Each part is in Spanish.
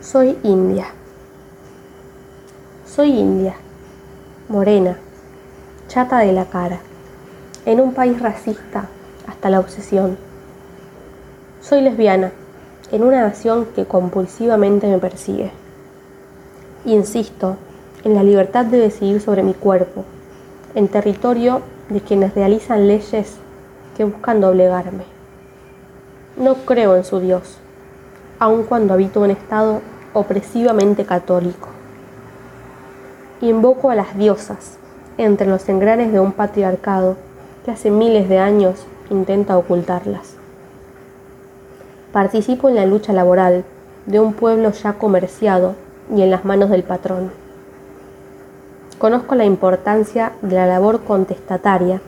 Soy india. Soy india, morena, chata de la cara, en un país racista hasta la obsesión. Soy lesbiana, en una nación que compulsivamente me persigue. Insisto en la libertad de decidir sobre mi cuerpo, en territorio de quienes realizan leyes que buscan doblegarme. No creo en su Dios, aun cuando habito un estado opresivamente católico. Invoco a las diosas entre los engranes de un patriarcado que hace miles de años intenta ocultarlas. Participo en la lucha laboral de un pueblo ya comerciado y en las manos del patrón. Conozco la importancia de la labor contestataria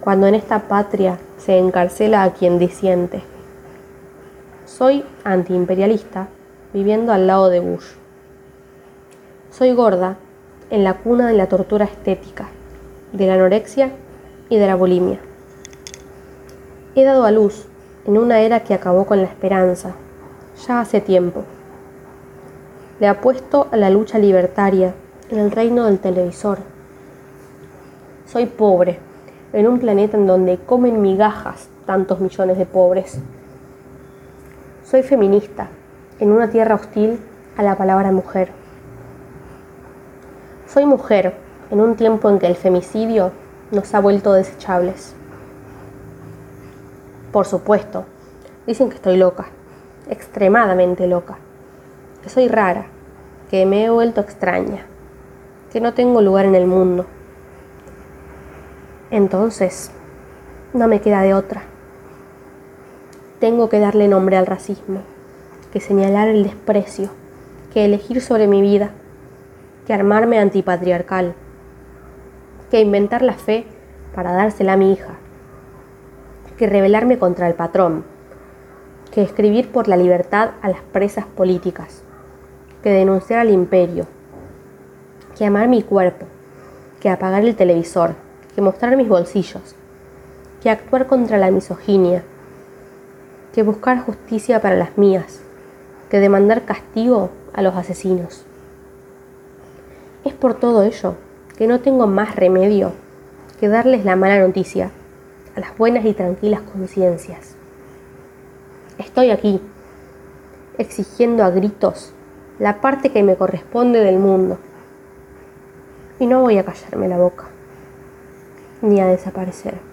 cuando en esta patria se encarcela a quien disiente. Soy antiimperialista viviendo al lado de Bush. Soy gorda en la cuna de la tortura estética, de la anorexia y de la bulimia. He dado a luz en una era que acabó con la esperanza, ya hace tiempo. Le apuesto a la lucha libertaria en el reino del televisor. Soy pobre en un planeta en donde comen migajas tantos millones de pobres. Soy feminista en una tierra hostil a la palabra mujer. Soy mujer en un tiempo en que el femicidio nos ha vuelto desechables. Por supuesto, dicen que estoy loca, extremadamente loca que soy rara, que me he vuelto extraña, que no tengo lugar en el mundo. Entonces, no me queda de otra. Tengo que darle nombre al racismo, que señalar el desprecio, que elegir sobre mi vida, que armarme antipatriarcal, que inventar la fe para dársela a mi hija, que rebelarme contra el patrón, que escribir por la libertad a las presas políticas, que denunciar al imperio, que amar mi cuerpo, que apagar el televisor, que mostrar mis bolsillos, que actuar contra la misoginia, que buscar justicia para las mías, que demandar castigo a los asesinos. Es por todo ello que no tengo más remedio que darles la mala noticia a las buenas y tranquilas conciencias. Estoy aquí, exigiendo a gritos la parte que me corresponde del mundo. Y no voy a callarme la boca, ni a desaparecer.